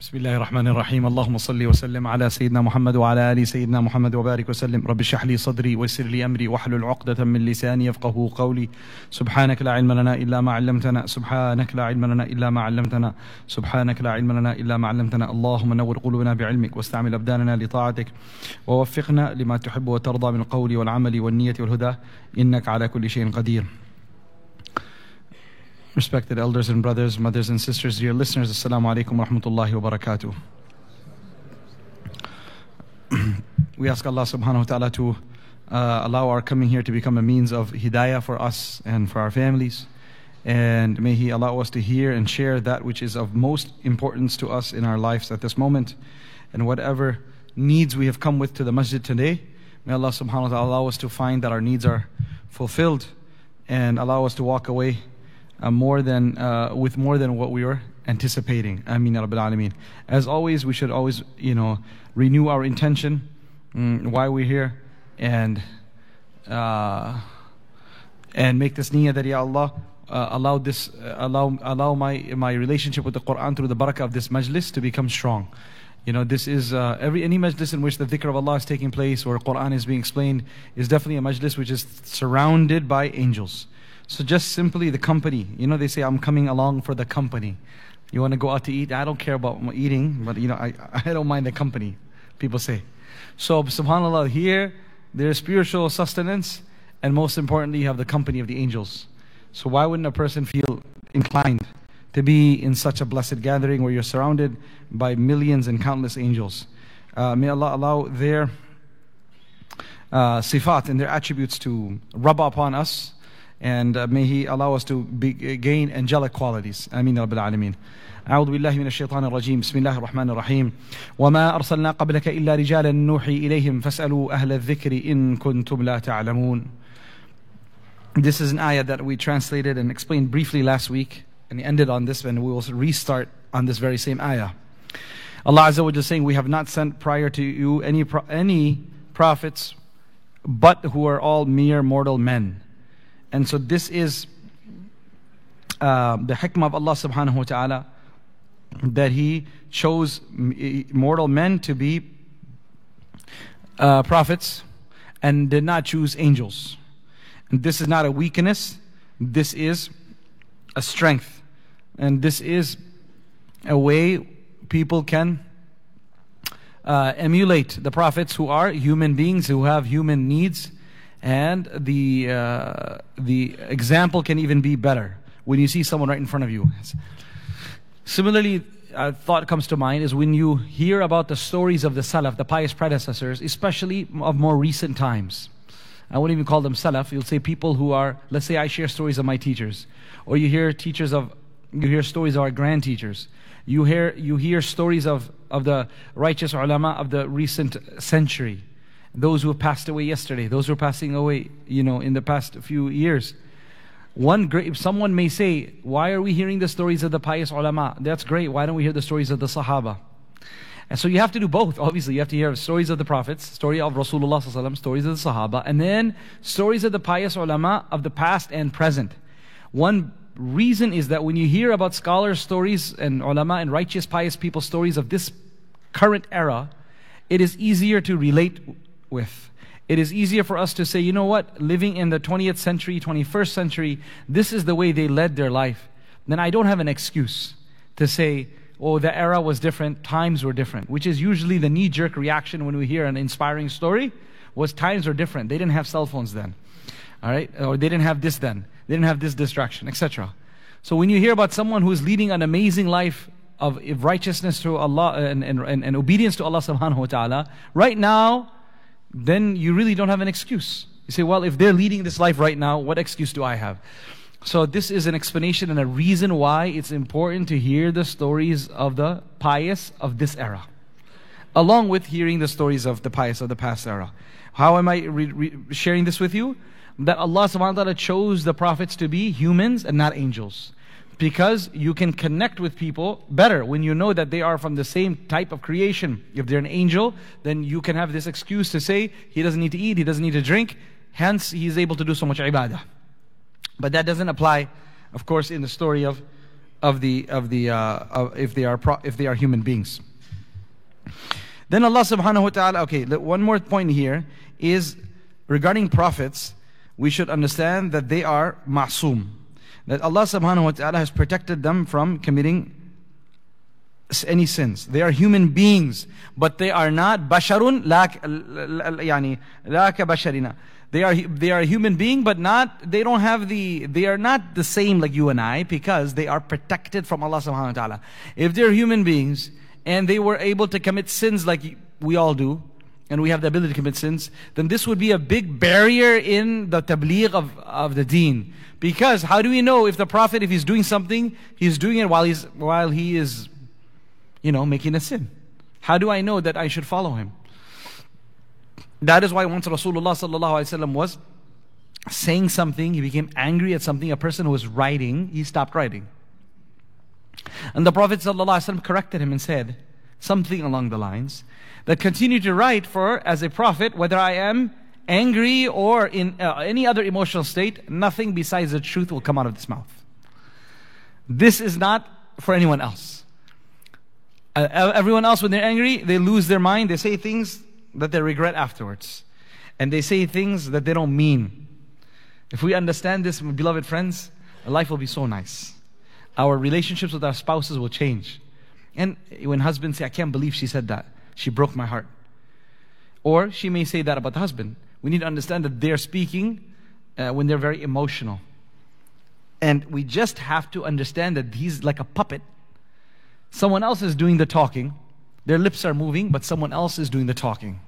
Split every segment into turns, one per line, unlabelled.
بسم الله الرحمن الرحيم اللهم صل وسلم على سيدنا محمد وعلى ال سيدنا محمد وبارك وسلم رب اشرح لي صدري ويسر لي امري واحلل عقدة من لساني يفقه قولي سبحانك لا علم لنا الا ما علمتنا سبحانك لا علم لنا الا ما علمتنا سبحانك لا علم لنا الا ما علمتنا اللهم نور قلوبنا بعلمك واستعمل ابداننا لطاعتك ووفقنا لما تحب وترضى من القول والعمل والنية والهدى انك على كل شيء قدير Respected elders and brothers, mothers and sisters, dear listeners, Assalamu alaikum wa rahmatullahi wa barakatuh. we ask Allah subhanahu wa ta'ala to uh, allow our coming here to become a means of hidayah for us and for our families. And may He allow us to hear and share that which is of most importance to us in our lives at this moment. And whatever needs we have come with to the masjid today, may Allah subhanahu wa ta'ala allow us to find that our needs are fulfilled and allow us to walk away uh, more than uh, with more than what we were anticipating. Ameen Rabbil Alameen. As always, we should always, you know, renew our intention, mm, why we're here, and uh, and make this niyyah that Ya Allah. Uh, allow this, uh, allow allow my my relationship with the Quran through the barakah of this majlis to become strong. You know, this is uh, every any majlis in which the dhikr of Allah is taking place or Quran is being explained is definitely a majlis which is surrounded by angels. So just simply the company. You know, they say, I'm coming along for the company. You want to go out to eat? I don't care about eating, but you know, I, I don't mind the company, people say. So, subhanAllah, here there's spiritual sustenance, and most importantly, you have the company of the angels. So, why wouldn't a person feel inclined to be in such a blessed gathering where you're surrounded by millions and countless angels? Uh, may Allah allow their uh, sifat and their attributes to rub upon us and uh, may He allow us to be, gain angelic qualities. Ameen ya Rabbil Alameen. أعوذ بالله من الشيطان الرجيم بسم الله الرحمن الرحيم وما أرسلنا قبلك إلا رجالا نوحي إليهم فاسألوا أهل الذكر إن كنتم لا تعلمون This is an ayah that we translated and explained briefly last week and ended on this and we will restart on this very same ayah. Allah Azza wa Jalla saying, We have not sent prior to you any, pro- any prophets but who are all mere mortal men. And so this is uh, the hikmah of Allah subhanahu wa ta'ala that He chose mortal men to be uh, prophets and did not choose angels. And this is not a weakness, this is a strength. And this is a way people can uh, emulate the prophets who are human beings who have human needs and the, uh, the example can even be better when you see someone right in front of you. Similarly, a thought comes to mind is when you hear about the stories of the Salaf, the pious predecessors, especially of more recent times. I wouldn't even call them Salaf. You'll say people who are, let's say I share stories of my teachers. Or you hear teachers of, you hear stories of our grand teachers. You hear, you hear stories of, of the righteous ulama of the recent century those who have passed away yesterday, those who are passing away, you know, in the past few years. One great, someone may say, why are we hearing the stories of the pious ulama? That's great. Why don't we hear the stories of the Sahaba? And so you have to do both. Obviously, you have to hear stories of the prophets, story of Rasulullah stories of the Sahaba, and then stories of the pious ulama of the past and present. One reason is that when you hear about scholars' stories and ulama and righteous, pious people stories of this current era, it is easier to relate with. It is easier for us to say, you know what, living in the 20th century, 21st century, this is the way they led their life. Then I don't have an excuse to say, oh, the era was different, times were different, which is usually the knee jerk reaction when we hear an inspiring story, was times were different. They didn't have cell phones then. All right? Or they didn't have this then. They didn't have this distraction, etc. So when you hear about someone who is leading an amazing life of righteousness to Allah and, and, and obedience to Allah subhanahu wa ta'ala, right now, then you really don't have an excuse. You say, well, if they're leading this life right now, what excuse do I have? So, this is an explanation and a reason why it's important to hear the stories of the pious of this era, along with hearing the stories of the pious of the past era. How am I re- re- sharing this with you? That Allah subhanahu wa ta'ala chose the prophets to be humans and not angels because you can connect with people better when you know that they are from the same type of creation. If they're an angel, then you can have this excuse to say he doesn't need to eat, he doesn't need to drink, hence he's able to do so much ibadah. But that doesn't apply, of course, in the story of of the of the uh, of if they are pro- if they are human beings. Then Allah subhanahu wa ta'ala, okay, one more point here is regarding prophets, we should understand that they are ma'soom. That Allah subhanahu wa ta'ala has protected them from committing any sins. They are human beings, but they are not basharun la yani la basharina. They are they are human being, but not they don't have the they are not the same like you and I because they are protected from Allah subhanahu wa ta'ala. If they're human beings and they were able to commit sins like we all do, and we have the ability to commit sins, then this would be a big barrier in the tabligh of, of the deen. Because how do we know if the Prophet, if he's doing something, he's doing it while he's while he is you know, making a sin. How do I know that I should follow him? That is why once Rasulullah was saying something, he became angry at something, a person who was writing, he stopped writing. And the Prophet ﷺ corrected him and said something along the lines that continue to write for as a prophet, whether I am angry or in uh, any other emotional state, nothing besides the truth will come out of this mouth. This is not for anyone else. Uh, everyone else, when they're angry, they lose their mind. They say things that they regret afterwards. And they say things that they don't mean. If we understand this, beloved friends, life will be so nice. Our relationships with our spouses will change. And when husbands say, I can't believe she said that, she broke my heart. Or she may say that about the husband. We need to understand that they're speaking uh, when they're very emotional. And we just have to understand that he's like a puppet Someone else is doing the talking. Their lips are moving, but someone else is doing the talking.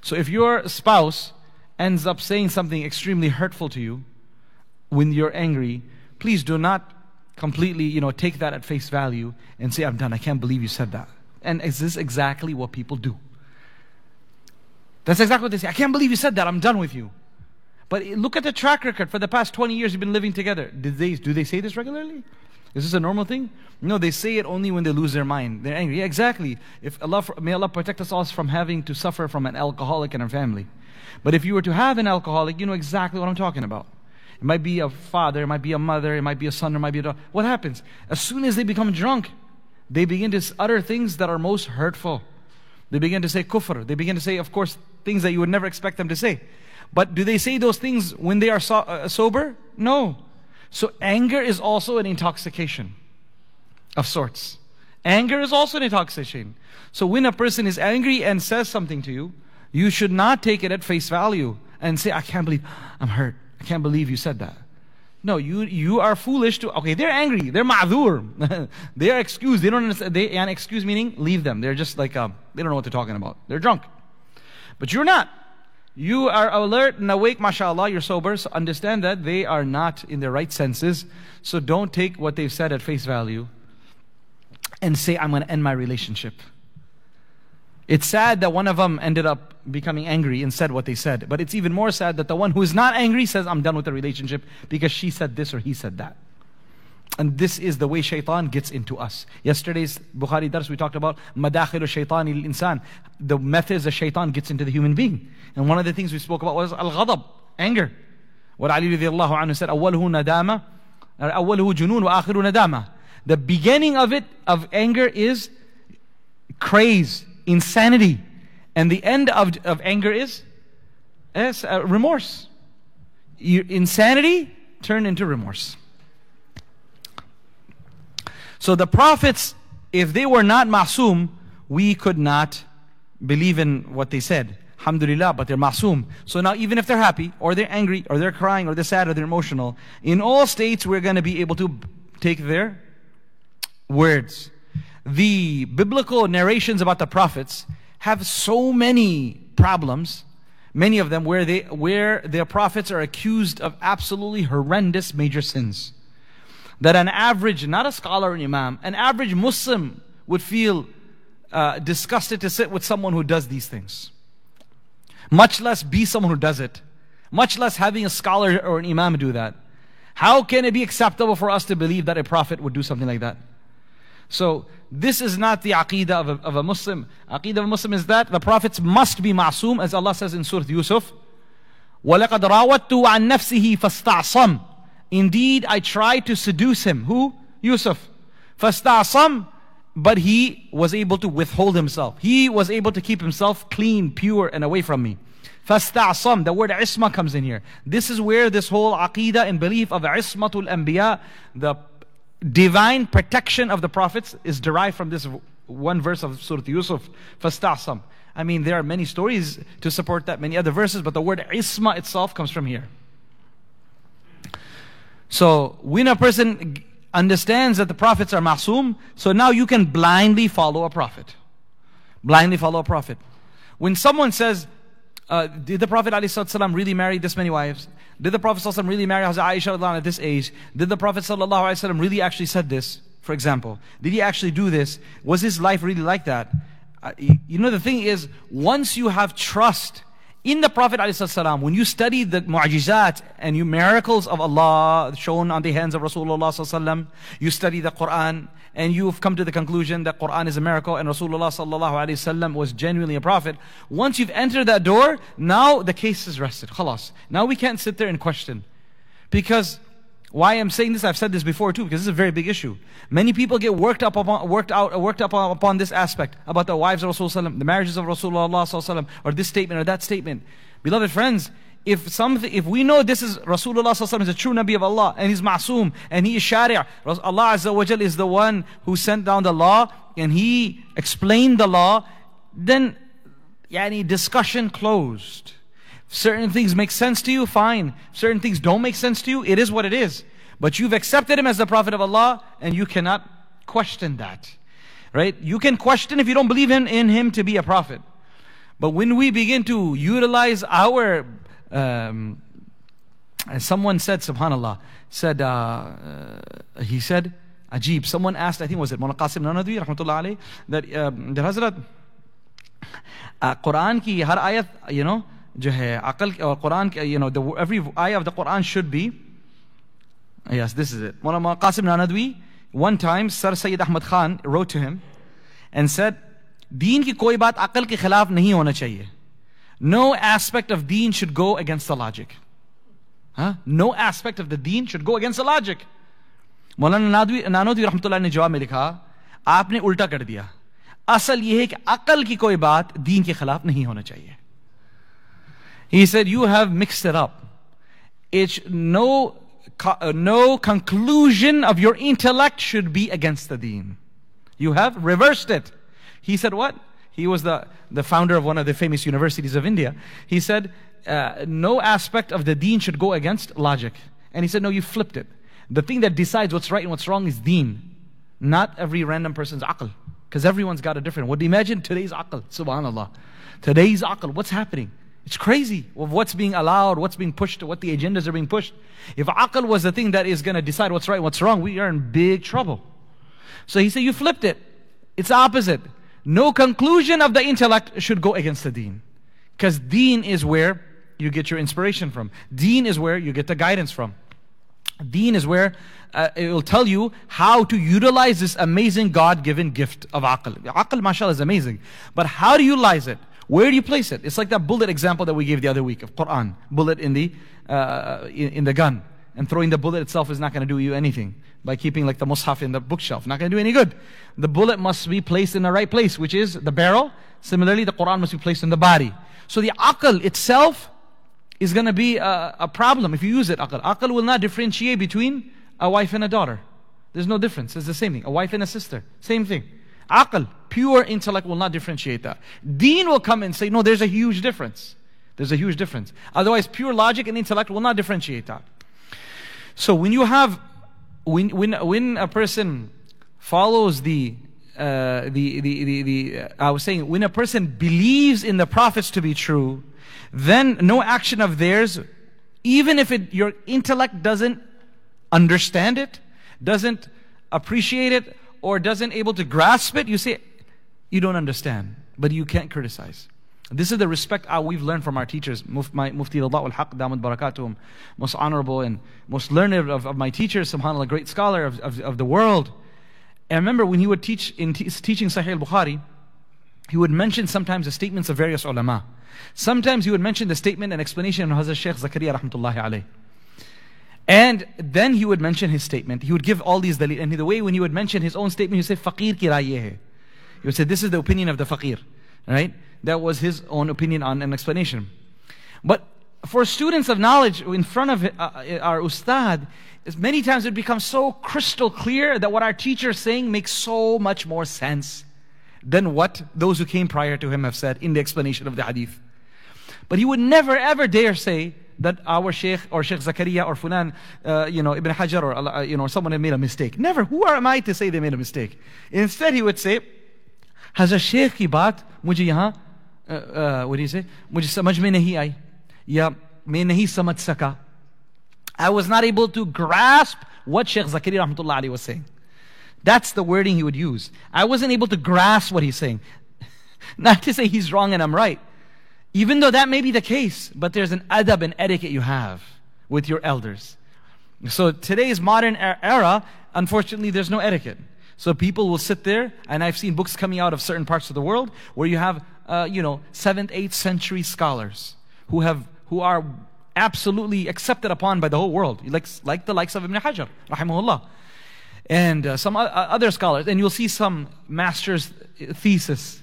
So if your spouse ends up saying something extremely hurtful to you when you're angry, please do not completely, you know, take that at face value and say, I'm done. I can't believe you said that. And is this exactly what people do? That's exactly what they say. I can't believe you said that. I'm done with you. But look at the track record for the past 20 years you've been living together. Did they, do they say this regularly? Is this a normal thing? No, they say it only when they lose their mind. They're angry. Yeah, exactly. If Allah, may Allah protect us all from having to suffer from an alcoholic in our family. But if you were to have an alcoholic, you know exactly what I'm talking about. It might be a father, it might be a mother, it might be a son, it might be a daughter. What happens? As soon as they become drunk, they begin to utter things that are most hurtful. They begin to say kufr. They begin to say, of course, things that you would never expect them to say. But do they say those things when they are so- uh, sober? No. So anger is also an intoxication of sorts. Anger is also an intoxication. So when a person is angry and says something to you, you should not take it at face value and say, I can't believe I'm hurt. I can't believe you said that. No, you you are foolish to okay, they're angry, they're ma'dhur. they are excused. They don't understand they and excuse meaning leave them. They're just like um, they don't know what they're talking about. They're drunk. But you're not. You are alert and awake, mashallah, you're sober, so understand that they are not in their right senses. So don't take what they've said at face value and say, I'm going to end my relationship. It's sad that one of them ended up becoming angry and said what they said. But it's even more sad that the one who is not angry says, I'm done with the relationship because she said this or he said that. And this is the way shaitan gets into us. Yesterday's Bukhari Dars, we talked about madakhilu shaitan il insan, the methods that shaitan gets into the human being. And one of the things we spoke about was al ghadab, anger. What Ali radiallahu anhu said, awwaluhu nadama, awwaluhu junun wa akhiru nadama. The beginning of it, of anger, is craze insanity. And the end of, of anger is, is uh, remorse. Your insanity turned into remorse. So the prophets, if they were not ma'soom, we could not believe in what they said. Alhamdulillah, but they're ma'soom. So now even if they're happy, or they're angry, or they're crying, or they're sad, or they're emotional, in all states we're going to be able to take their words. The biblical narrations about the prophets have so many problems, many of them where they where their prophets are accused of absolutely horrendous major sins that an average, not a scholar or an imam, an average Muslim would feel uh, disgusted to sit with someone who does these things. Much less be someone who does it. Much less having a scholar or an imam do that. How can it be acceptable for us to believe that a prophet would do something like that? So, this is not the aqidah of a, of a Muslim. Aqidah of a Muslim is that the prophets must be ma'soom, as Allah says in Surah Yusuf. وَلَقَدْ رَاوَدْتُ عَن نَفْسِهِ فَاسْتَعْصَمْ Indeed, I tried to seduce him. Who? Yusuf. فَاسْتَعْصَمْ But he was able to withhold himself. He was able to keep himself clean, pure, and away from me. فَاسْتَعْصَمْ The word isma comes in here. This is where this whole aqidah and belief of ismatul anbiya, the divine protection of the prophets, is derived from this one verse of Surah Yusuf. فَاسْتَعْصَمْ I mean, there are many stories to support that, many other verses, but the word isma itself comes from here. So, when a person understands that the prophets are ma'soom, so now you can blindly follow a prophet. Blindly follow a prophet. When someone says, uh, did the Prophet ﷺ really marry this many wives? Did the Prophet ﷺ really marry Hazrat Aisha at this age? Did the Prophet ﷺ really actually said this, for example? Did he actually do this? Was his life really like that? Uh, you know, the thing is, once you have trust in the Prophet ﷺ, when you study the mu'ajizat and you miracles of Allah shown on the hands of Rasulullah ﷺ, you study the Quran and you've come to the conclusion that Quran is a miracle and Rasulullah ﷺ was genuinely a prophet. Once you've entered that door, now the case is rested. Khalas. Now we can't sit there and question. Because why I'm saying this, I've said this before too, because this is a very big issue. Many people get worked up upon, worked out, worked up upon this aspect about the wives of Rasulullah, the marriages of Rasulullah, or this statement or that statement. Beloved friends, if something, if we know this is Rasulullah is a true Nabi of Allah and he's ma'soom and he is shari', Allah Azza wa Jal is the one who sent down the law and he explained the law, then yani discussion closed. Certain things make sense to you, fine. Certain things don't make sense to you, it is what it is. But you've accepted him as the Prophet of Allah and you cannot question that. Right? You can question if you don't believe in, in him to be a prophet. But when we begin to utilize our, um, someone said, subhanAllah, said, uh, uh, he said, Ajib, someone asked, I think was it Mullah Qasim Nanadwi, rahmatullah alayhi, that, um, that Hazrat, uh, Quran ki har ayat, you know, जो है अकल और Quran you know the every ayah of the Quran should be yes this is it Mullah Qasim Nanadwi one time Sir Sayyid Ahmad Khan wrote to him and said दीन की कोई बात अकल के खिलाफ नहीं होना चाहिए no aspect of deen should go against the logic huh? no aspect of the deen should go against the logic मौलाना नानोदवी रहमतुल्लाह ने जवाब में लिखा आपने उल्टा कर दिया असल यह है कि अकल की कोई बात दीन के खिलाफ नहीं होना चाहिए he said, You have mixed it up. It's no, uh, no conclusion of your intellect should be against the deen. You have reversed it. He said, What? He was the, the founder of one of the famous universities of India. He said, uh, No aspect of the deen should go against logic. And he said, No, you flipped it. The thing that decides what's right and what's wrong is deen, not every random person's aql. Because everyone's got a different. You imagine today's aql, subhanAllah. Today's aql, what's happening? It's crazy of what's being allowed, what's being pushed, what the agendas are being pushed. If aql was the thing that is going to decide what's right, what's wrong, we are in big trouble. So he said, you flipped it. It's opposite. No conclusion of the intellect should go against the deen. Because deen is where you get your inspiration from. Deen is where you get the guidance from. Deen is where uh, it will tell you how to utilize this amazing God-given gift of aql. Aql, mashallah, is amazing. But how do you utilize it? Where do you place it? It's like that bullet example that we gave the other week of Quran. Bullet in the, uh, in, in, the gun. And throwing the bullet itself is not going to do you anything. By keeping like the mushaf in the bookshelf. Not going to do any good. The bullet must be placed in the right place, which is the barrel. Similarly, the Quran must be placed in the body. So the akal itself is going to be a, a problem if you use it, Akal. Akal will not differentiate between a wife and a daughter. There's no difference. It's the same thing. A wife and a sister. Same thing. Akal, pure intellect will not differentiate that. Deen will come and say, no, there's a huge difference. There's a huge difference. Otherwise, pure logic and intellect will not differentiate that. So when you have, when, when, when a person follows the, uh, the, the, the, the uh, I was saying, when a person believes in the prophets to be true, then no action of theirs, even if it, your intellect doesn't understand it, doesn't appreciate it, or doesn't able to grasp it, you say, you don't understand, but you can't criticize. This is the respect we've learned from our teachers, Mufti al Haq, most honorable and most learned of, of my teachers, subhanAllah, great scholar of, of, of, the world. And I remember when he would teach, in teaching Sahih al Bukhari, he would mention sometimes the statements of various ulama. Sometimes he would mention the statement and explanation of Hazrat Sheikh Zakaria rahmatullahi alayh. And then he would mention his statement. He would give all these dalil. And the way when he would mention his own statement, he would say, Faqir ki hai. He would say, this is the opinion of the faqir. Right? That was his own opinion on an explanation. But for students of knowledge in front of uh, uh, our ustad, many times it becomes so crystal clear that what our teacher is saying makes so much more sense than what those who came prior to him have said in the explanation of the hadith. But he would never ever dare say that our Sheikh or Sheikh Zakaria or Fulan, uh, you know, Ibn Hajar or, uh, you know, someone had made a mistake. Never. Who am I to say they made a mistake? Instead, he would say, Has a Sheikh ki baat mujhe yahan, uh, uh, what do you say? Mujhe samajh mein nahi aayi. Ya main nahi samajh saka. I was not able to grasp what Sheikh Zakaria rahmatullah Ali was saying. That's the wording he would use. I wasn't able to grasp what he's saying. Not to say he's wrong and I'm right. Even though that may be the case, but there's an adab and etiquette you have with your elders. So today's modern era, unfortunately, there's no etiquette. So people will sit there, and I've seen books coming out of certain parts of the world where you have, uh, you know, seventh, eighth century scholars who have who are absolutely accepted upon by the whole world, like like the likes of Ibn Hajar, rahimahullah, and uh, some other scholars. And you'll see some master's thesis,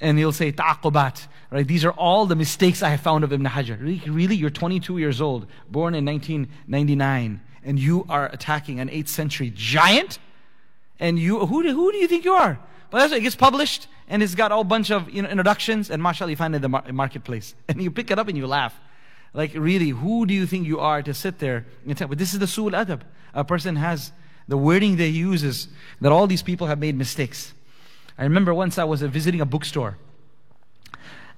and he'll say ta'aqubat Right? These are all the mistakes I have found of Ibn Hajar. Really, really, you're 22 years old, born in 1999, and you are attacking an 8th century giant? And you, who who do you think you are? But that's it gets published, and it's got a whole bunch of you know, introductions, and mashallah, you find it in the mar- marketplace. And you pick it up and you laugh. Like, really, who do you think you are to sit there and tell? But this is the sul adab. A person has the wording they use is that all these people have made mistakes. I remember once I was visiting a bookstore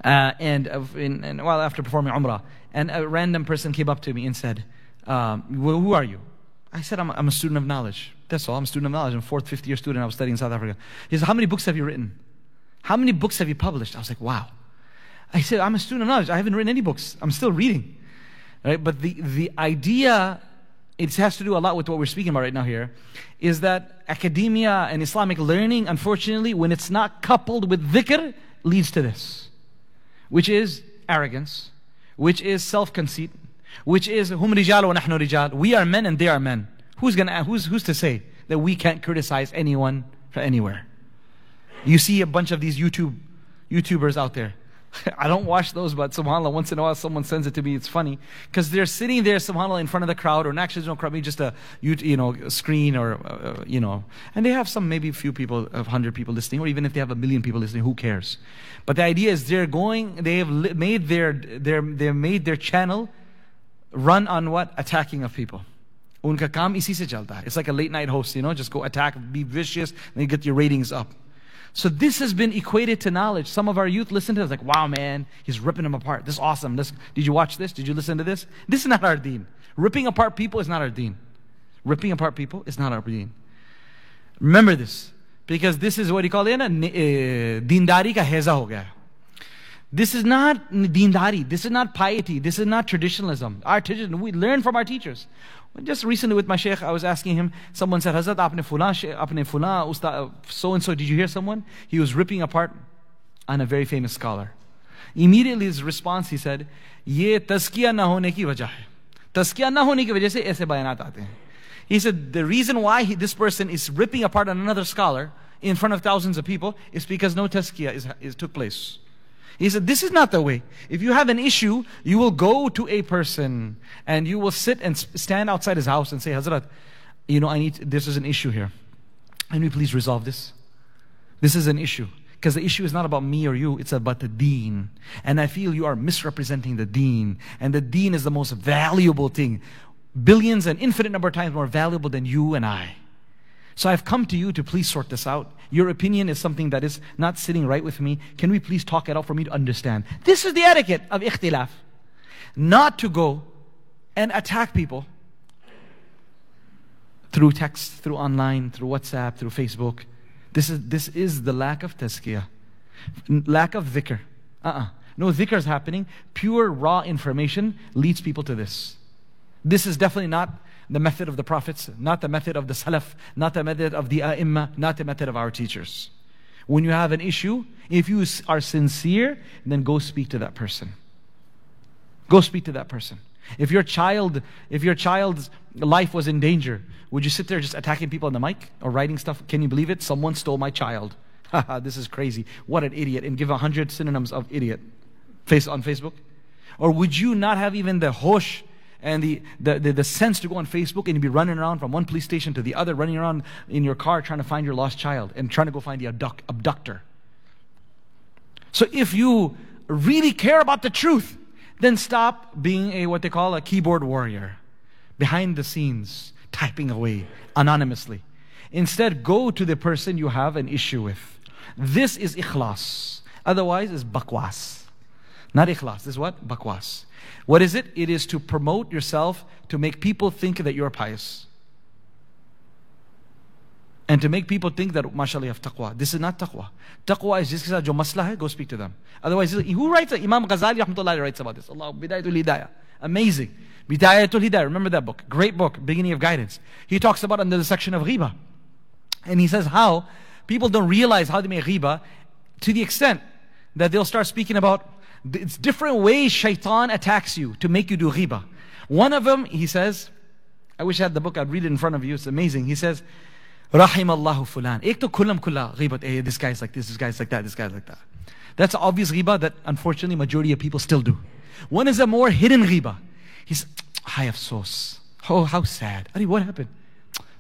uh, and, uh, in, and while after performing Umrah, and a random person came up to me and said, um, well, Who are you? I said, I'm I'm a student of knowledge. That's all. I'm a student of knowledge. I'm a fourth, fifth year student. I was studying in South Africa. He said, How many books have you written? How many books have you published? I was like, Wow. I said, I'm a student of knowledge. I haven't written any books. I'm still reading. Right? But the, the idea, it has to do a lot with what we're speaking about right now here, is that academia and Islamic learning, unfortunately, when it's not coupled with dhikr, leads to this which is arrogance, which is self-conceit, which is hum. We are men and they are men. Who's gonna who's who's to say that we can't criticize anyone from anywhere? You see a bunch of these YouTube YouTubers out there. I don't watch those, but subhanAllah, once in a while someone sends it to me. It's funny because they're sitting there, subhanAllah, in front of the crowd, or actually, no crowd, maybe just a you know screen, or uh, you know, and they have some maybe a few people, a hundred people listening, or even if they have a million people listening, who cares? But the idea is they're going, they have made their their they made their channel run on what attacking of people. Unka काम इसी से चलता है. It's like a late night host, you know, just go attack, be vicious, and you get your ratings up. So this has been equated to knowledge. Some of our youth listen to it like, wow, man, he's ripping them apart. This is awesome. This, did you watch this? Did you listen to this? This is not our deen. Ripping apart people is not our deen. Ripping apart people is not our deen. Remember this. Because this is what he called it, eh, dindari ka heza ho gaya. This is not dindari. This is not piety. This is not traditionalism. Our tradition, we learn from our teachers. Just recently with my sheikh, I was asking him, someone said, Hazrat, apne fulan, apne fulan, so and so, did you hear someone? He was ripping apart on a very famous scholar. Immediately his response, he said, ye hone ki wajah hai. Tazkiya na hone ki wajah se aise bayanat aate hain. He said, the reason why he, this person is ripping apart on another scholar in front of thousands of people is because no tazkiya is, is, took place. He said, This is not the way. If you have an issue, you will go to a person and you will sit and stand outside his house and say, Hazrat, you know, I need, this is an issue here. Can we please resolve this? This is an issue. Because the issue is not about me or you, it's about the deen. And I feel you are misrepresenting the deen. And the deen is the most valuable thing. Billions and infinite number of times more valuable than you and I. So I've come to you to please sort this out. Your opinion is something that is not sitting right with me. Can we please talk it out for me to understand? This is the etiquette of ikhtilaf. Not to go and attack people through text, through online, through WhatsApp, through Facebook. This is, this is the lack of tazkiyah, lack of dhikr. Uh-uh. No dhikr is happening. Pure, raw information leads people to this. This is definitely not the method of the prophets, not the method of the salaf, not the method of the ai not the method of our teachers. When you have an issue, if you are sincere, then go speak to that person. Go speak to that person. If your child, if your child's life was in danger, would you sit there just attacking people on the mic or writing stuff? Can you believe it? Someone stole my child. this is crazy. What an idiot. And give a hundred synonyms of idiot face on Facebook. Or would you not have even the hosh and the, the, the, the, sense to go on Facebook and be running around from one police station to the other, running around in your car trying to find your lost child and trying to go find the abduct, abductor. So if you really care about the truth, then stop being a what they call a keyboard warrior, behind the scenes, typing away anonymously. Instead, go to the person you have an issue with. This is ikhlas. Otherwise, it's bakwas. Not ikhlas. This is what? Bakwas. What is it? It is to promote yourself to make people think that you're pious. And to make people think that, mashallah, you have taqwa. This is not taqwa. Taqwa is just jo maslah hai, go speak to them. Otherwise, who writes it? Imam Ghazali rahmatullahi writes about this. Allah, Bidayatul Hidayah. Amazing. Bidayatul Hidayah. Remember that book. Great book. Beginning of Guidance. He talks about under the section of ghiba. And he says how people don't realize how they make ghiba to the extent that they'll start speaking about it's different ways shaitan attacks you to make you do ghiba. One of them, he says, I wish I had the book, I'd read it in front of you, it's amazing. He says, Rahim Allahu fulan. Kulla. Hey, eh, this guy's like this, this guy's like that, this guy's like that. That's obvious ghiba that unfortunately majority of people still do. One is a more hidden ghiba. He's, I have sauce. Oh, how sad. Ari, what happened?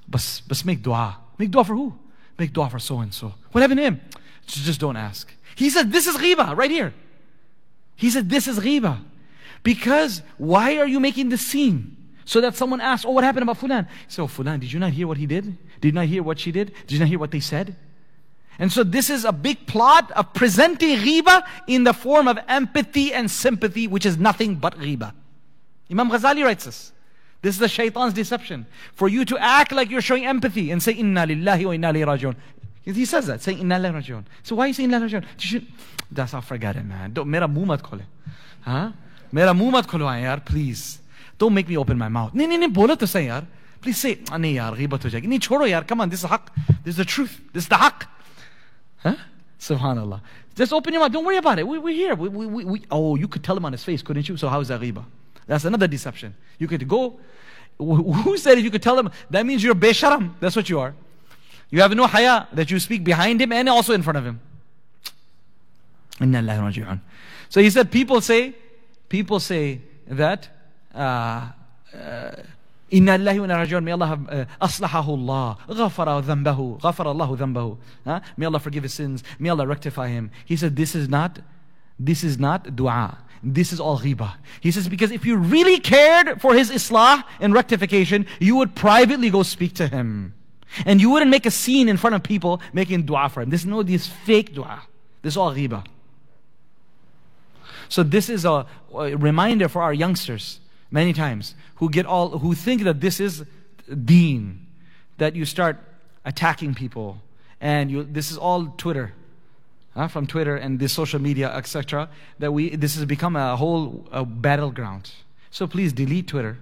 Bas, bas make dua. Make dua for who? Make dua for so and so. What happened to him? Just, just don't ask. He said, this is ghiba right here. He said, This is ghiba. Because why are you making this scene? So that someone asks, Oh, what happened about Fulan? So, oh, Fulan, did you not hear what he did? Did you not hear what she did? Did you not hear what they said? And so this is a big plot of presenting ghiba in the form of empathy and sympathy, which is nothing but ghiba. Imam Ghazali writes this. This is the shaitan's deception. For you to act like you're showing empathy and say, Inna lillahi wa inna ilayhi rajiun. He says that, saying Inna lillahi rajiun. So why are you saying Inna lillahi rajiun? This off forget it man don't मेरा मुंह मत खोले हाँ मेरा मुंह मत खुलवाएं यार please don't make me open my mouth नहीं नहीं नहीं बोलो तो सही यार प्लीज से नहीं यार गीबत हो जाएगी नहीं छोड़ो यार कम ऑन दिस हक this the truth this the Subhanallah. Just open your mouth. Don't worry about it. We, we're here. We, we, we, we, oh, you could tell him on his face, couldn't you? So how is that ghiba? That's another deception. You could go. Who said if You could tell him. That means you're besharam. That's what you are. You have no haya that you speak behind him and also in front of him. Inna. So he said, people say, people say that, uh, uh, Inna Allahi wa raji'un. May Allah have uh, aslahahu Allah, ghafara dhanbahu, ghafara Allahu dhanbahu. May Allah forgive his sins. May Allah rectify him. He said, this is not, this is not dua. This is all ghiba. He says, because if you really cared for his islah and rectification, you would privately go speak to him. And you wouldn't make a scene in front of people making dua for him. This is no, this fake dua. This is all ghiba so this is a, a reminder for our youngsters many times who get all who think that this is deen, that you start attacking people and you this is all Twitter. Uh, from Twitter and the social media, etc., that we this has become a whole a battleground. So please delete Twitter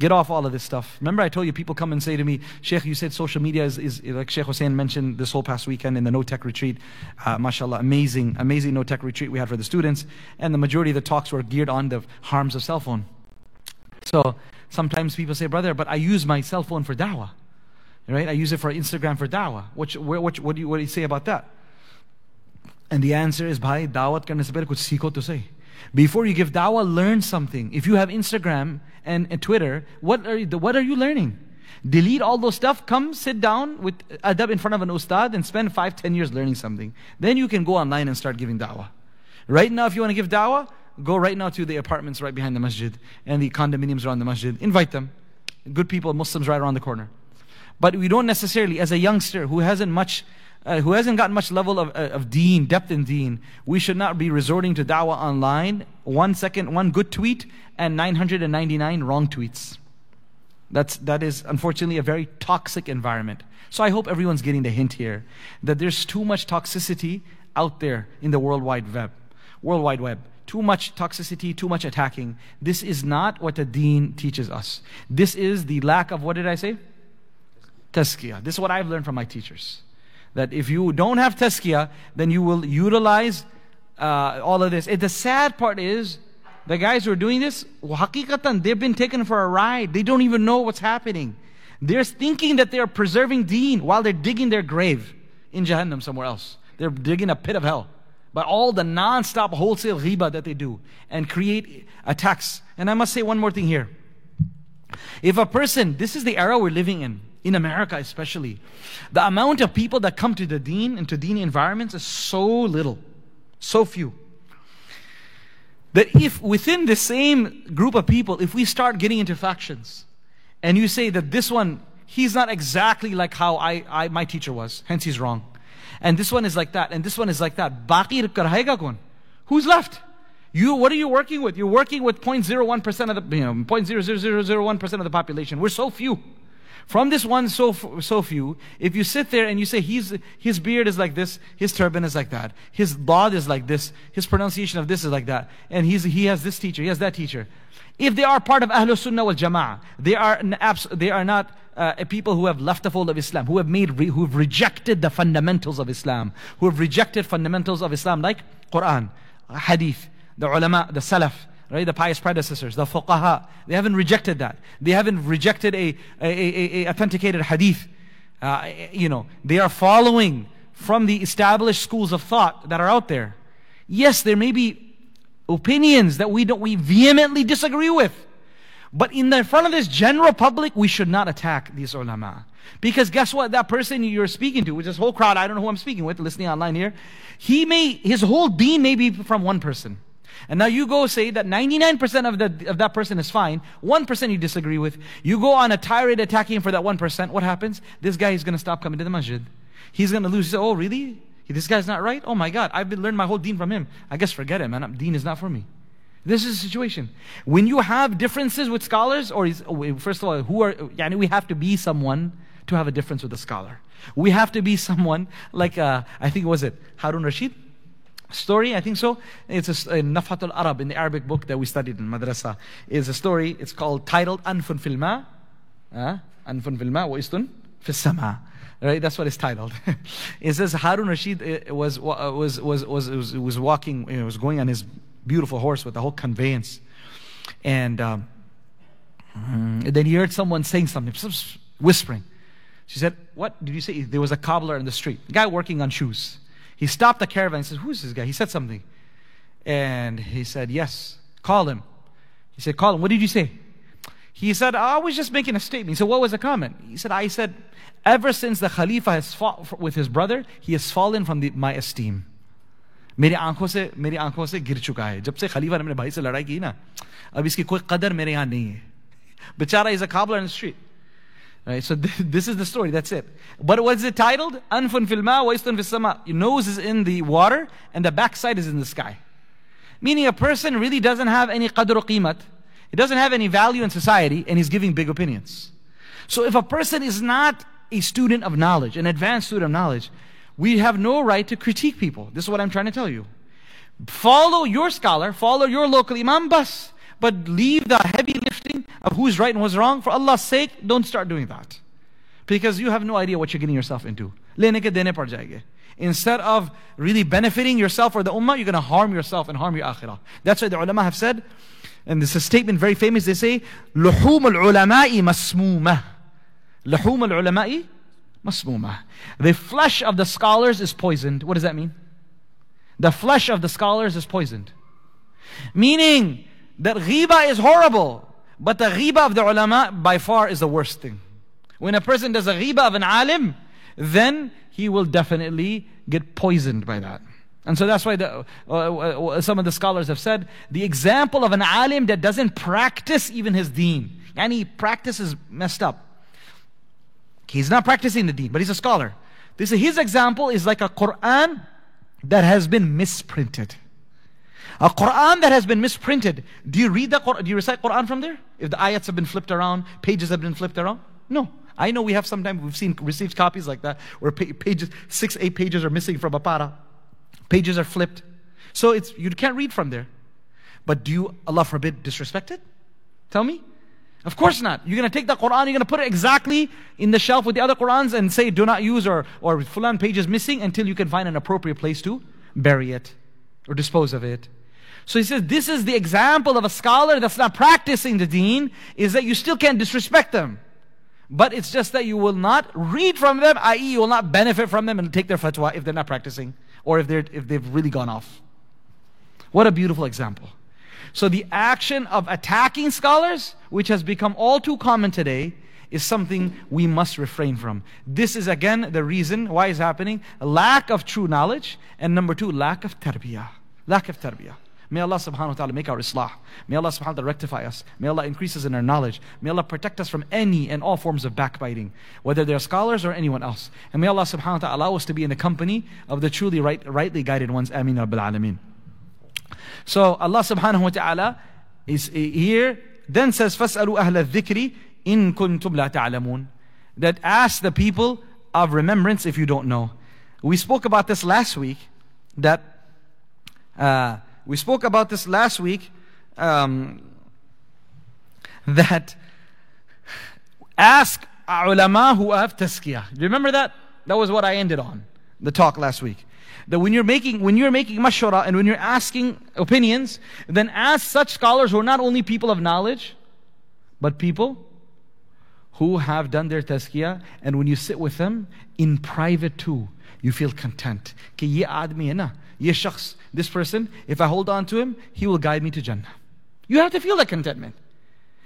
Get off all of this stuff. Remember, I told you people come and say to me, Sheikh, you said social media is, is like Sheikh Hussein mentioned this whole past weekend in the No Tech retreat. Uh, mashallah, amazing, amazing No Tech retreat we had for the students. And the majority of the talks were geared on the harms of cell phone. So sometimes people say, brother, but I use my cell phone for da'wah. Right? I use it for Instagram for da'wah. What, what, what, do you, what do you say about that? And the answer is, bhai, da'wat karne se pehle kuch to say. Before you give da'wah, learn something. If you have Instagram and, and Twitter, what are, you, what are you learning? Delete all those stuff, come sit down with adab in front of an ustad and spend five, ten years learning something. Then you can go online and start giving da'wah. Right now, if you want to give da'wah, go right now to the apartments right behind the masjid and the condominiums around the masjid. Invite them. Good people, Muslims right around the corner. But we don't necessarily, as a youngster who hasn't much uh, who hasn't gotten much level of, uh, of deen, depth in deen, we should not be resorting to da'wah online, one second, one good tweet, and 999 wrong tweets. That's, that is unfortunately a very toxic environment. So I hope everyone's getting the hint here that there's too much toxicity out there in the World Wide Web. World Wide Web. Too much toxicity, too much attacking. This is not what the deen teaches us. This is the lack of, what did I say? Tazkiyah. This is what I've learned from my teachers that if you don't have tazkiyah, then you will utilize uh, all of this. It, the sad part is the guys who are doing this, hakikatan, they've been taken for a ride. They don't even know what's happening. They're thinking that they're preserving deen while they're digging their grave in Jahannam somewhere else. They're digging a pit of hell. But all the non-stop wholesale ghiba that they do and create attacks. And I must say one more thing here. If a person, this is the era we're living in, in America especially, the amount of people that come to the deen and to deen environments is so little, so few. That if within the same group of people, if we start getting into factions, and you say that this one, he's not exactly like how I, I my teacher was, hence he's wrong. And this one is like that, and this one is like that. Baqi karhega kon. Who's left? You, what are you working with? You're working with 0.01% of the, you know, 0.00001% of the population. We're so few. From this one so, so few, if you sit there and you say he's, his beard is like this, his turban is like that, his bod is like this, his pronunciation of this is like that, and he's, he has this teacher, he has that teacher. If they are part of Ahlul Sunnah wal Jama'ah, they are, an abs- they are not uh, people who have left the fold of Islam, who have made, who have rejected the fundamentals of Islam, who have rejected fundamentals of Islam like Quran, Hadith, the ulama, the Salaf, right? The pious predecessors, the fuqaha. They haven't rejected that. They haven't rejected a, a, a, a authenticated hadith. Uh, you know, they are following from the established schools of thought that are out there. Yes, there may be opinions that we don't, we vehemently disagree with. But in the front of this general public, we should not attack these ulama. Because guess what? That person you're speaking to, is this whole crowd, I don't know who I'm speaking with, listening online here, he may, his whole being may be from one person. And now you go say that 99% of, the, of that person is fine, 1% you disagree with. You go on a tirade attacking for that 1%. What happens? This guy is going to stop coming to the masjid. He's going to lose. He says, oh, really? This guy's not right? Oh my God, I've been learning my whole deen from him. I guess forget it, man. Deen is not for me. This is the situation. When you have differences with scholars, or is, oh, first of all, who are, yani we have to be someone to have a difference with a scholar. We have to be someone like, uh, I think, was it Harun Rashid? Story, I think so. It's a, in Nafhatul Arab, in the Arabic book that we studied in madrasa. Is a story, it's called, titled Anfun Filma. Anfun Filma wa istun. Right, that's what it's titled. it says Harun Rashid uh, was, uh, was, was, was, was, was walking, you know, was going on his beautiful horse with the whole conveyance. And, um, and then he heard someone saying something, whispering. She said, What did you say? There was a cobbler in the street, guy working on shoes. He stopped the caravan and said, Who's this guy? He said something. And he said, Yes, call him. He said, Call him. What did you say? He said, I was just making a statement. He said, What was the comment? He said, I said, Ever since the Khalifa has fought with his brother, he has fallen from the, my esteem. मेरी आंखों से मेरी आंखों से गिर चुका है जब से खलीफा ने मेरे भाई से लड़ाई की ना अब इसकी कोई कदर मेरे यहाँ नहीं है बेचारा is a cobbler in the street Right? So this is the story. That's it. But what is it titled? Anfun fil ma wa istun. Your nose is in the water and the backside is in the sky. Meaning a person really doesn't have any qadr qimat. He doesn't have any value in society and he's giving big opinions. So if a person is not a student of knowledge, an advanced student of knowledge, we have no right to critique people. This is what I'm trying to tell you. Follow your scholar, follow your local imam bus But leave the heavy lifting of who's right and who's wrong. For Allah's sake, don't start doing that. Because you have no idea what you're getting yourself into. Instead of really benefiting yourself or the ummah, you're going to harm yourself and harm your akhirah. That's why the ulama have said, and this is a statement very famous, they say, لحوم العلماء مسمومة. لحوم العلماء مسمومة. The flesh of the scholars is poisoned. What does that mean? The flesh of the scholars is poisoned. Meaning, that ghiba is horrible, but the ghiba of the ulama by far is the worst thing. When a person does a ghiba of an alim, then he will definitely get poisoned by that. And so that's why the, uh, uh, some of the scholars have said the example of an alim that doesn't practice even his deen, and he practices messed up. He's not practicing the deen, but he's a scholar. This his example is like a Quran that has been misprinted. A Quran that has been misprinted. Do you read the Quran? Do you recite Quran from there? If the ayats have been flipped around, pages have been flipped around? No. I know we have sometimes, we've seen, received copies like that where pages, six, eight pages are missing from a para. Pages are flipped. So it's, you can't read from there. But do you, Allah forbid, disrespect it? Tell me. Of course not. You're going to take the Quran, you're going to put it exactly in the shelf with the other Qurans and say, do not use or, or fulan page is missing until you can find an appropriate place to bury it or dispose of it. So he says, this is the example of a scholar that's not practicing the deen, is that you still can't disrespect them. But it's just that you will not read from them, i.e., you will not benefit from them and take their fatwa if they're not practicing or if, they're, if they've really gone off. What a beautiful example. So the action of attacking scholars, which has become all too common today, is something we must refrain from. This is again the reason why it's happening. lack of true knowledge. And number two, lack of tarbiyah. Lack of tarbiyah. May Allah subhanahu wa ta'ala make our islah. May Allah subhanahu wa ta'ala rectify us. May Allah increase us in our knowledge. May Allah protect us from any and all forms of backbiting, whether they're scholars or anyone else. And may Allah subhanahu wa ta'ala allow us to be in the company of the truly right, rightly guided ones. Ameen Rabbil Alameen. So Allah subhanahu wa ta'ala is here, then says, فَاسْأَلُوا أَهْلَ الذِّكْرِ إِن كُنْتُمْ لَا تَعْلَمُونَ That ask the people of remembrance if you don't know. We spoke about this last week, that uh, we spoke about this last week, um, that ask ulama who have tazkiyah. Do you remember that? That was what I ended on, the talk last week that when you're making when you're making mashwara and when you're asking opinions, then ask such scholars who are not only people of knowledge, but people who have done their tazkiyah, and when you sit with them in private too, you feel content. Ki ye na, ye shakhs, this person, if I hold on to him, he will guide me to Jannah. You have to feel that contentment.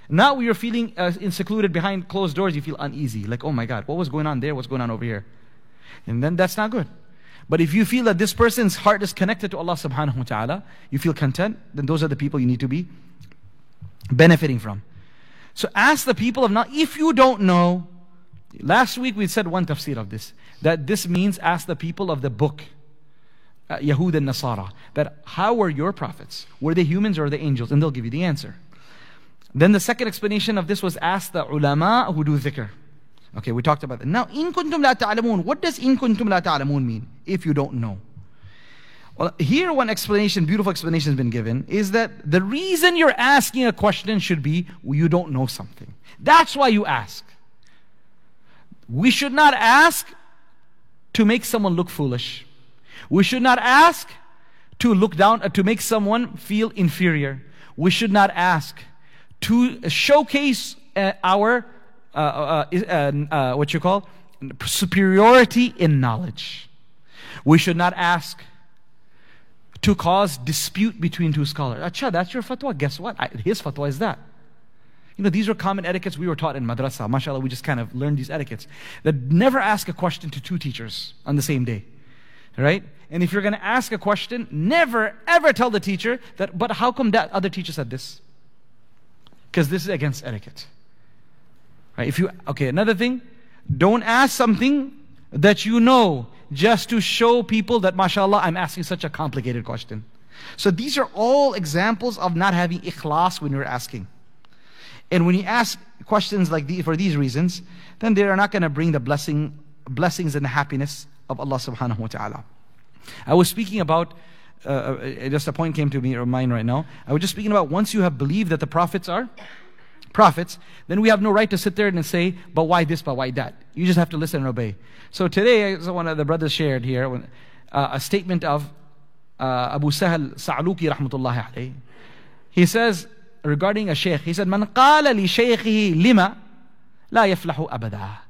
Now you're feeling uh, secluded behind closed doors, you feel uneasy. Like, oh my God, what was going on there? What's going on over here? And then that's not good. But if you feel that this person's heart is connected to Allah subhanahu wa ta'ala, you feel content, then those are the people you need to be benefiting from. So ask the people of now, if you don't know, last week we said one tafsir of this, that this means ask the people of the book, uh, Yahud and Nasara, that how were your prophets? Were they humans or they angels? And they'll give you the answer. Then the second explanation of this was ask the ulama who do dhikr. Okay, we talked about that. Now, in kuntum la ta'lamun. What does in kuntum la ta'lamun mean? If you don't know. Well, here one explanation, beautiful explanation has been given, is that the reason you're asking a question should be you don't know something. That's why you ask. We should not ask to make someone look foolish. We should not ask to look down, uh, to make someone feel inferior. We should not ask to showcase uh, our uh, uh, uh, what you call superiority in knowledge. We should not ask to cause dispute between two scholars. Acha, that's your fatwa. Guess what? I, his fatwa is that. You know, these are common etiquettes we were taught in madrasa. MashaAllah, we just kind of learned these etiquettes. That never ask a question to two teachers on the same day. Right? And if you're going to ask a question, never ever tell the teacher that, but how come that other teacher said this? Because this is against etiquette. Right? If you okay, another thing, don't ask something that you know just to show people that mashallah I'm asking such a complicated question. So these are all examples of not having ikhlas when you're asking. And when you ask questions like these for these reasons, then they are not going to bring the blessing, blessings and the happiness of Allah subhanahu wa ta'ala. I was speaking about, uh, uh just a point came to me or mind right now. I was just speaking about once you have believed that the prophets are prophets, then we have no right to sit there and say, but why this, but why that? You just have to listen and obey. So today, one of the brothers shared here uh, a statement of uh, Abu Sahal Sa'luki rahmatullahi alayhi. He says regarding a sheikh, he said, Man qala li shaykhihi lima la yaflahu abada.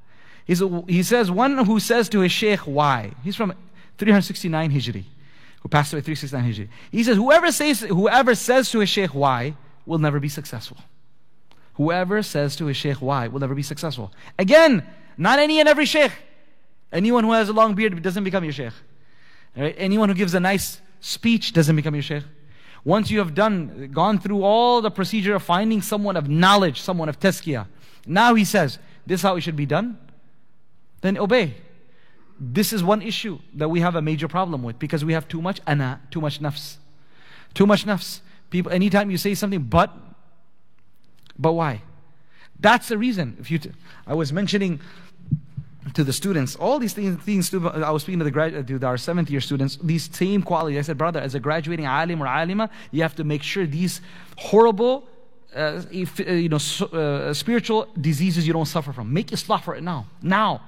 He says, one who says to his sheikh, why? He's from 369 Hijri, who passed away 369 Hijri. He says, whoever says, whoever says to his sheikh, why, will never be successful. Whoever says to his sheikh why will never be successful. Again, not any and every sheikh. Anyone who has a long beard doesn't become your sheikh. Right? Anyone who gives a nice speech doesn't become your sheikh. Once you have done, gone through all the procedure of finding someone of knowledge, someone of tazkiyah, now he says, this is how it should be done, then obey. This is one issue that we have a major problem with because we have too much ana, too much nafs. Too much nafs. People, anytime you say something, but but why? That's the reason. If you, t- I was mentioning to the students, all these things, things I was speaking to, the grad, to our seventh year students, these same qualities. I said, brother, as a graduating alim or alima, you have to make sure these horrible, uh, if, uh, you know, so, uh, spiritual diseases you don't suffer from. Make islah for it now. Now.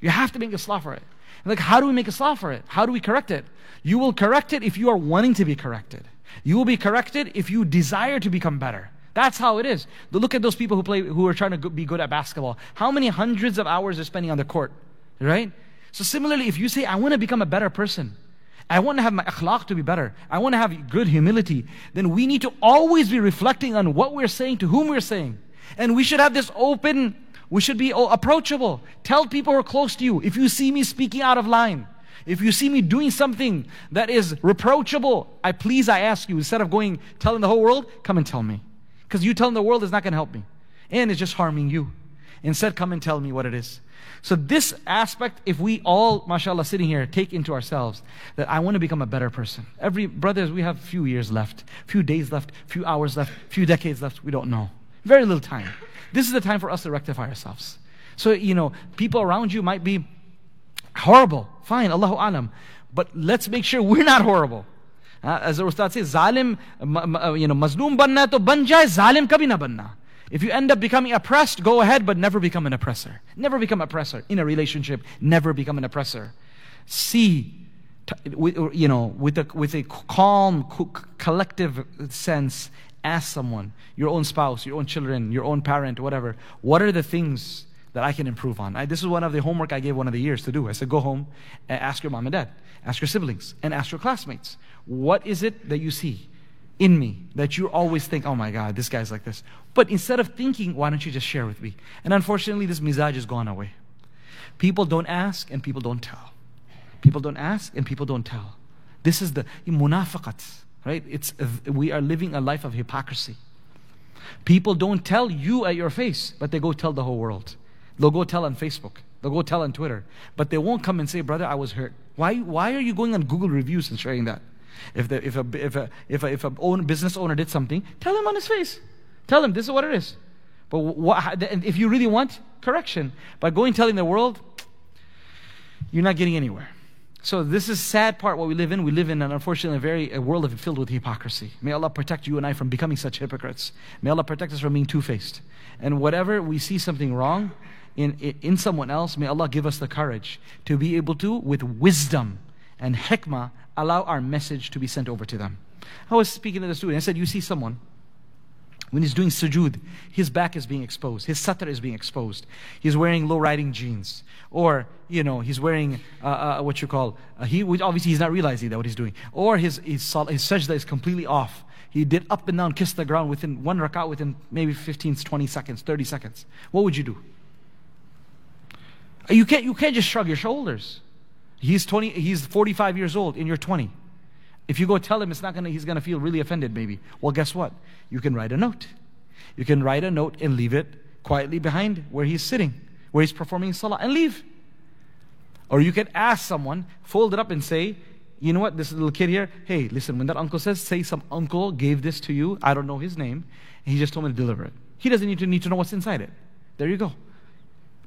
You have to make islah for it. like, how do we make islah for it? How do we correct it? You will correct it if you are wanting to be corrected. You will be corrected if you desire to become better. That's how it is. Look at those people who play, who are trying to be good at basketball. How many hundreds of hours they're spending on the court, right? So similarly, if you say, I want to become a better person, I want to have my akhlaq to be better, I want to have good humility, then we need to always be reflecting on what we're saying to whom we're saying. And we should have this open, we should be oh, approachable. Tell people who are close to you, if you see me speaking out of line, if you see me doing something that is reproachable, I please, I ask you, instead of going telling the whole world, come and tell me. Because you telling the world is not going to help me. And it's just harming you. Instead, come and tell me what it is. So this aspect, if we all, mashallah, sitting here, take into ourselves that I want to become a better person. Every brothers, we have few years left, few days left, few hours left, few decades left. We don't know. Very little time. This is the time for us to rectify ourselves. So, you know, people around you might be horrible. Fine, Allahu Alam. But let's make sure we're not horrible. Uh, as the Ustad says, zalim, you know, mazloom banna to ban zalim kabhi na banna. If you end up becoming oppressed, go ahead, but never become an oppressor. Never become oppressor in a relationship. Never become an oppressor. See, you know, with a, with a calm, collective sense, ask someone, your own spouse, your own children, your own parent, whatever, what are the things that I can improve on? I, this is one of the homework I gave one of the years to do. I said, go home and ask your mom and dad, ask your siblings, and ask your classmates. What is it that you see? in me that you always think, oh my God, this guy's like this. But instead of thinking, why don't you just share with me? And unfortunately, this mizaj has gone away. People don't ask and people don't tell. People don't ask and people don't tell. This is the munafaqat, right? It's, we are living a life of hypocrisy. People don't tell you at your face, but they go tell the whole world. They'll go tell on Facebook. They'll go tell on Twitter. But they won't come and say, brother, I was hurt. Why, why are you going on Google reviews and sharing that? If, the, if, a, if, a, if, a, if a own business owner did something, tell him on his face. Tell him this is what it is. But what, if you really want correction, by going telling the world, you're not getting anywhere. So this is sad part what we live in. We live in an unfortunately very a world filled with hypocrisy. May Allah protect you and I from becoming such hypocrites. May Allah protect us from being two-faced. And whatever we see something wrong in, in someone else, may Allah give us the courage to be able to, with wisdom and hikmah, allow our message to be sent over to them. I was speaking to the student. I said, You see someone, when he's doing sujood, his back is being exposed, his satar is being exposed. He's wearing low riding jeans. Or, you know, he's wearing uh, uh, what you call, uh, he, obviously he's not realizing that what he's doing. Or his, his, his sajda is completely off. He did up and down, kiss the ground within one rakat, within maybe 15, 20 seconds, 30 seconds. What would you do? You can't, you can't just shrug your shoulders. He's 20, he's 45 years old and you're 20. If you go tell him it's not gonna, he's gonna feel really offended maybe. Well, guess what? You can write a note. You can write a note and leave it quietly behind where he's sitting, where he's performing salah and leave. Or you can ask someone, fold it up and say, you know what, this little kid here, hey, listen, when that uncle says, say some uncle gave this to you, I don't know his name, he just told me to deliver it. He doesn't need to need to know what's inside it. There you go.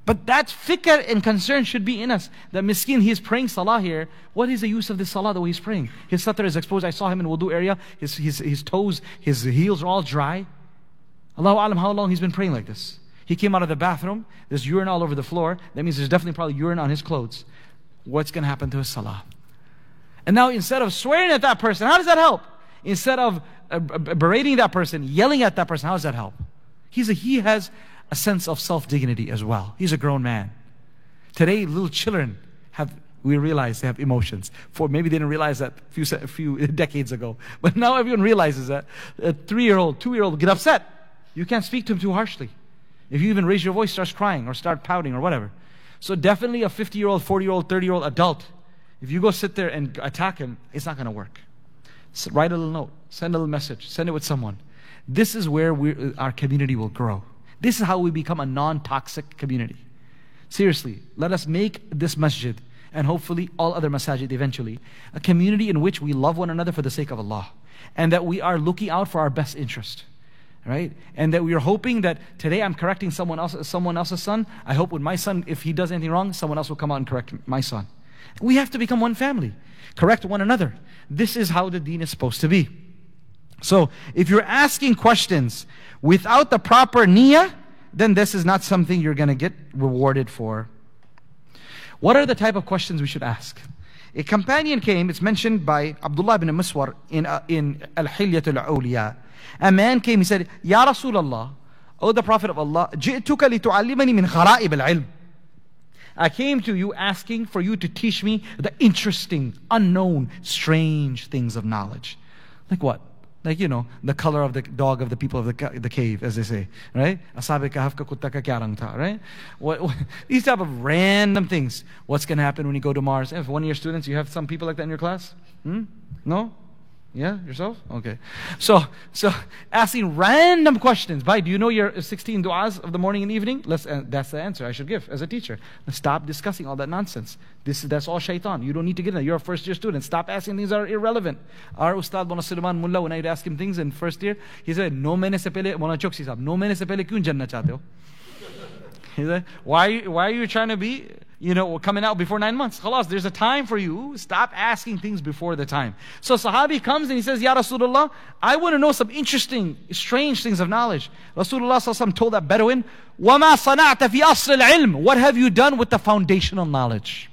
But that fikr and concern should be in us. That miskin, he is praying salah here. What is the use of this salah the way he's praying? His satar is exposed. I saw him in wudu area. His, his, his toes, his heels are all dry. Allahu alam, how long he's been praying like this? He came out of the bathroom. There's urine all over the floor. That means there's definitely probably urine on his clothes. What's going to happen to his salah? And now instead of swearing at that person, how does that help? Instead of uh, berating that person, yelling at that person, how does that help? He's a, he has a sense of self dignity as well. He's a grown man. Today, little children have, we realize they have emotions. For maybe they didn't realize that a few, a few decades ago. But now everyone realizes that. A three year old, two year old get upset. You can't speak to him too harshly. If you even raise your voice, starts crying or start pouting or whatever. So definitely a 50 year old, 40 year old, 30 year old adult, if you go sit there and attack him, it's not going to work. So write a little note, send a little message, send it with someone. This is where our community will grow. This is how we become a non toxic community. Seriously, let us make this masjid and hopefully all other masajid eventually a community in which we love one another for the sake of Allah and that we are looking out for our best interest. Right? And that we are hoping that today I'm correcting someone else, someone else's son. I hope when my son, if he does anything wrong, someone else will come out and correct my son. We have to become one family, correct one another. This is how the deen is supposed to be. So, if you're asking questions without the proper niyyah, then this is not something you're going to get rewarded for. What are the type of questions we should ask? A companion came, it's mentioned by Abdullah ibn Muswar in, uh, in Al-Hilyat al-Awliya. A man came, he said, Ya Rasulullah, O the Prophet of Allah, جئتك لتعلمني من غرائب العلم. I came to you asking for you to teach me the interesting, unknown, strange things of knowledge. Like what? Like, you know, the color of the dog of the people of the, ca- the cave, as they say, right? Kutta ka kyarang tha, right? What, what, these type of random things. What's going to happen when you go to Mars? If one of your students, you have some people like that in your class? Hmm? No? Yeah, yourself? Okay. So, so asking random questions. Bhai, do you know your 16 du'as of the morning and evening? Let's, uh, that's the answer I should give as a teacher. Stop discussing all that nonsense. This, that's all shaitan. You don't need to get in You're a first year student. Stop asking things that are irrelevant. Our Ustad Mona Sulaiman Mullah, when I'd ask him things in first year, he said, No maine se pehle, Mona Choksi no pehle kyun janna chahte ho? why, why are you trying to be, you know, coming out before nine months? Khalas, there's a time for you. Stop asking things before the time. So Sahabi comes and he says, Ya Rasulullah, I want to know some interesting, strange things of knowledge. Rasulullah told that Bedouin, وَمَا صَنَعْتَ فِي أَصْلِ الْعِلْمِ What have you done with the foundational knowledge?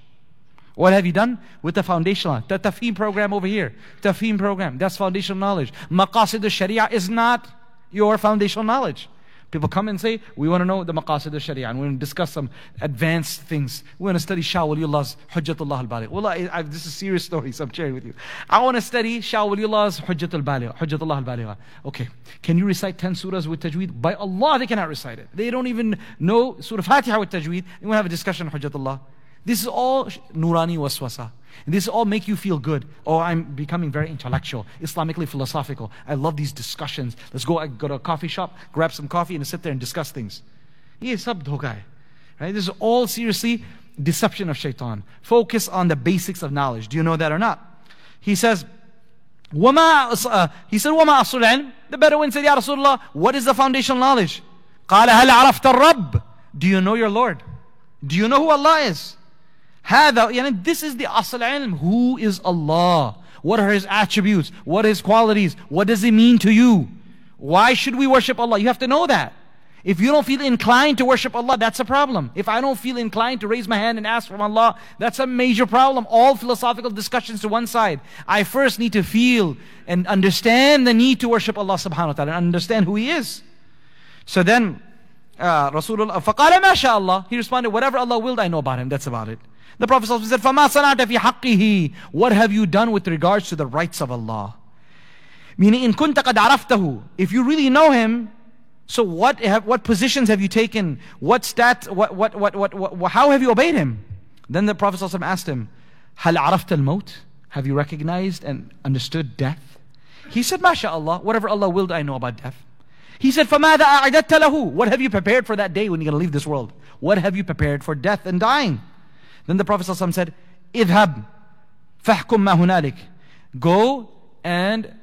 What have you done with the foundational? The Tafhim program over here. Tafhim program. That's foundational knowledge. Maqasid al-Sharia is not your foundational knowledge. People come and say, we want to know the maqasid of Sharia and we want to discuss some advanced things. We want to study Shah Waliullah's Hujjatullah al-Baligh. Well, I, I, this is a serious story, so I'm sharing with you. I want to study Shah Waliullah's Hujjat al-Baligh, Hujjatullah al-Baligh. Okay, can you recite 10 surahs with tajweed? By Allah, they cannot recite it. They don't even know Surah Fatiha with tajweed. You want to have a discussion on Hujjatullah. This is all Nurani waswasa. And this all make you feel good. Oh, I'm becoming very intellectual, Islamically philosophical. I love these discussions. Let's go, go to a coffee shop, grab some coffee, and sit there and discuss things. Ye sab dhoka Right? This is all seriously deception of shaitan. Focus on the basics of knowledge. Do you know that or not? He says, Wama, uh, he said, Wama asul The Bedouin said, Ya Rasulullah, what is the foundational knowledge? قال هل عرفت الرب? Do you know your Lord? Do you know who Allah is? هذا يعني this is the asl ilm. Who is Allah? What are His attributes? What are His qualities? What does it mean to you? Why should we worship Allah? You have to know that. If you don't feel inclined to worship Allah, that's a problem. If I don't feel inclined to raise my hand and ask from Allah, that's a major problem. All philosophical discussions to one side. I first need to feel and understand the need to worship Allah subhanahu wa ta'ala and understand who He is. So then, uh, Rasulullah, فَقَالَ مَا شَاء Allah. He responded, whatever Allah willed, I know about Him. That's about it. The Prophet said, فَمَا صَنَعْتَ فِي حَقِّهِ What have you done with regards to the rights of Allah? Meaning, in kunta qad araftahu. If you really know Him, so what, have, what positions have you taken? What stat, what, what, what, what, what, how have you obeyed Him? Then the Prophet asked him, هَلْ عَرَفْتَ الْمَوْتِ Have you recognized and understood death? He said, MashaAllah, whatever Allah willed, I know about death. He said, فَمَاذَا أَعْدَدْتَ لَهُ What have you prepared for that day when you're going to leave this world? What have you prepared for death and dying? Then the Prophet ﷺ said, Idhab, fahkum ma hunalik. Go and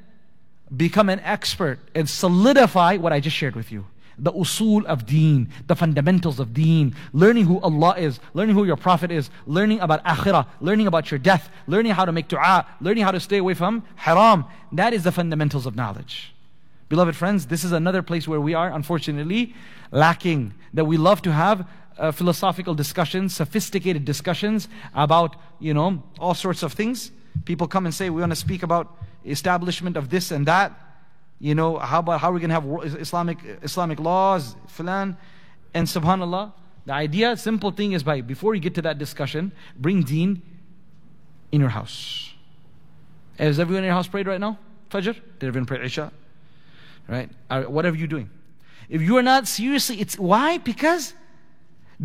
become an expert and solidify what I just shared with you. The usul of deen, the fundamentals of deen, learning who Allah is, learning who your Prophet is, learning about akhirah, learning about your death, learning how to make dua, learning how to stay away from haram. That is the fundamentals of knowledge. Beloved friends, this is another place where we are unfortunately lacking, that we love to have uh, philosophical discussions, sophisticated discussions about, you know, all sorts of things. People come and say, we want to speak about establishment of this and that. You know, how about how are we going to have Islamic, Islamic laws, filan. And subhanAllah, the idea, simple thing is by, before you get to that discussion, bring deen in your house. Has everyone in your house prayed right now? Fajr? Did everyone pray Isha? Right? What are you doing? If you are not seriously, it's why? Because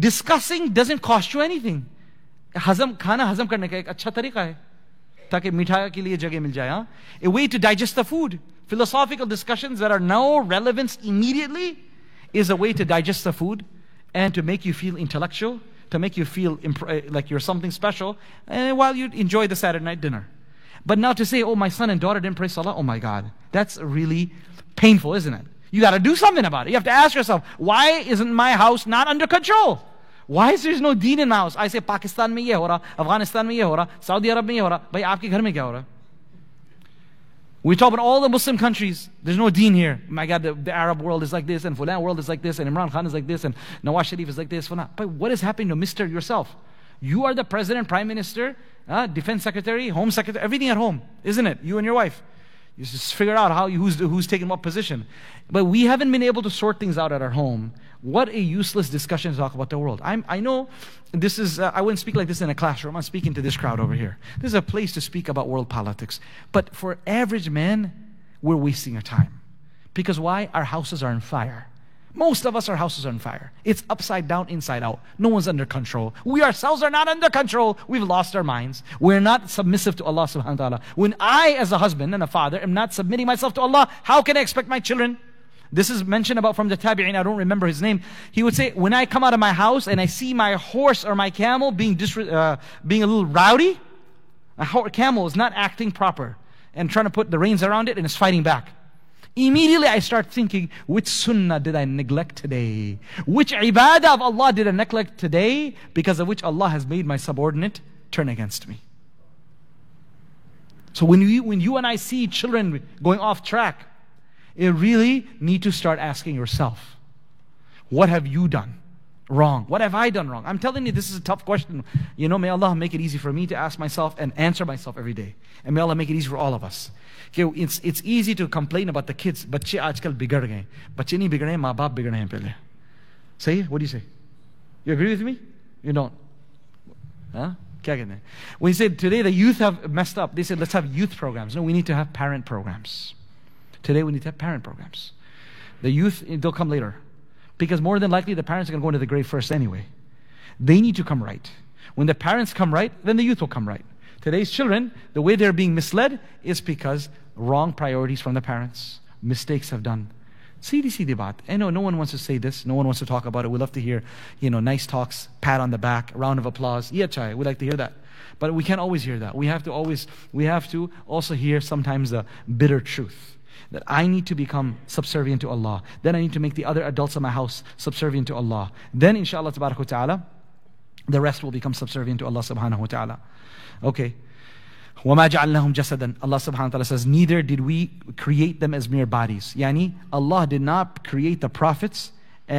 discussing doesn't cost you anything हजम खाना हजम करने का एक अच्छा तरीका है ताकि मिठाई के लिए जगह मिल जाए हाँ ए way to digest the food philosophical discussions that are no relevance immediately is a way to digest the food and to make you feel intellectual, to make you feel like you're something special, and while you enjoy the Saturday night dinner. But now to say, oh, my son and daughter didn't pray Salah, oh my God, that's really painful, isn't it? You got to do something about it. You have to ask yourself, why isn't my house not under control? Why is there no deen in the house? I say, Pakistan mein ye ho raha, Afghanistan mein ye ho raha, Saudi Arab mein ye ho raha. Bhai, aapke ghar mein kya ho raha? We talk about all the Muslim countries. There's no deen here. My God, the, the, Arab world is like this, and Fulan world is like this, and Imran Khan is like this, and Nawaz Sharif is like this. Fulan. But what is happening to Mister yourself? You are the president, prime minister, uh, defense secretary, home secretary, everything at home, isn't it? You and your wife. You just figure out how who's, who's taking what position. But we haven't been able to sort things out at our home. What a useless discussion to talk about the world. I'm, I know this is, uh, I wouldn't speak like this in a classroom. I'm speaking to this crowd over here. This is a place to speak about world politics. But for average men, we're wasting our time. Because why? Our houses are on fire. Most of us, our houses are on fire. It's upside down, inside out. No one's under control. We ourselves are not under control. We've lost our minds. We're not submissive to Allah subhanahu wa ta'ala. When I, as a husband and a father, am not submitting myself to Allah, how can I expect my children? This is mentioned about from the tabi'in, I don't remember his name. He would say, when I come out of my house and I see my horse or my camel being, disre- uh, being a little rowdy, a camel is not acting proper and trying to put the reins around it and is fighting back. Immediately I start thinking, which sunnah did I neglect today? Which ibadah of Allah did I neglect today because of which Allah has made my subordinate turn against me? So when you, when you and I see children going off track, you really need to start asking yourself, what have you done? wrong? What have I done wrong? I'm telling you, this is a tough question. You know, may Allah make it easy for me to ask myself and answer myself every day. And may Allah make it easy for all of us. Okay, it's, it's easy to complain about the kids. बच्चे आजकल बिगड़ गए बच्चे नहीं बिगड़े माँ बाप बिगड़े हैं पहले सही What do you say? You agree with me? You don't? Huh? When you said today the youth have messed up, they said let's have youth programs. No, we need to have parent programs. Today we need to have parent programs. The youth, they'll come later. because more than likely, the parents are going to go into the grave first anyway. They need to come right. When the parents come right, then the youth will come right. Today's children, the way they're being misled is because wrong priorities from the parents, mistakes have done. CDC debat. I know no one wants to say this. No one wants to talk about it. We love to hear, you know, nice talks, pat on the back, round of applause. Yeah, chai. We like to hear that. But we can't always hear that. We have to always, we have to also hear sometimes the bitter truth that I need to become subservient to Allah. Then I need to make the other adults in my house subservient to Allah. Then inshallah ta'ala, the rest will become subservient to Allah subhanahu wa ta'ala. Okay. وَمَا جَعَلْنَاهُمْ جَسَدًا Allah subhanahu wa ta'ala says, neither did we create them as mere bodies. Yani, Allah did not create the prophets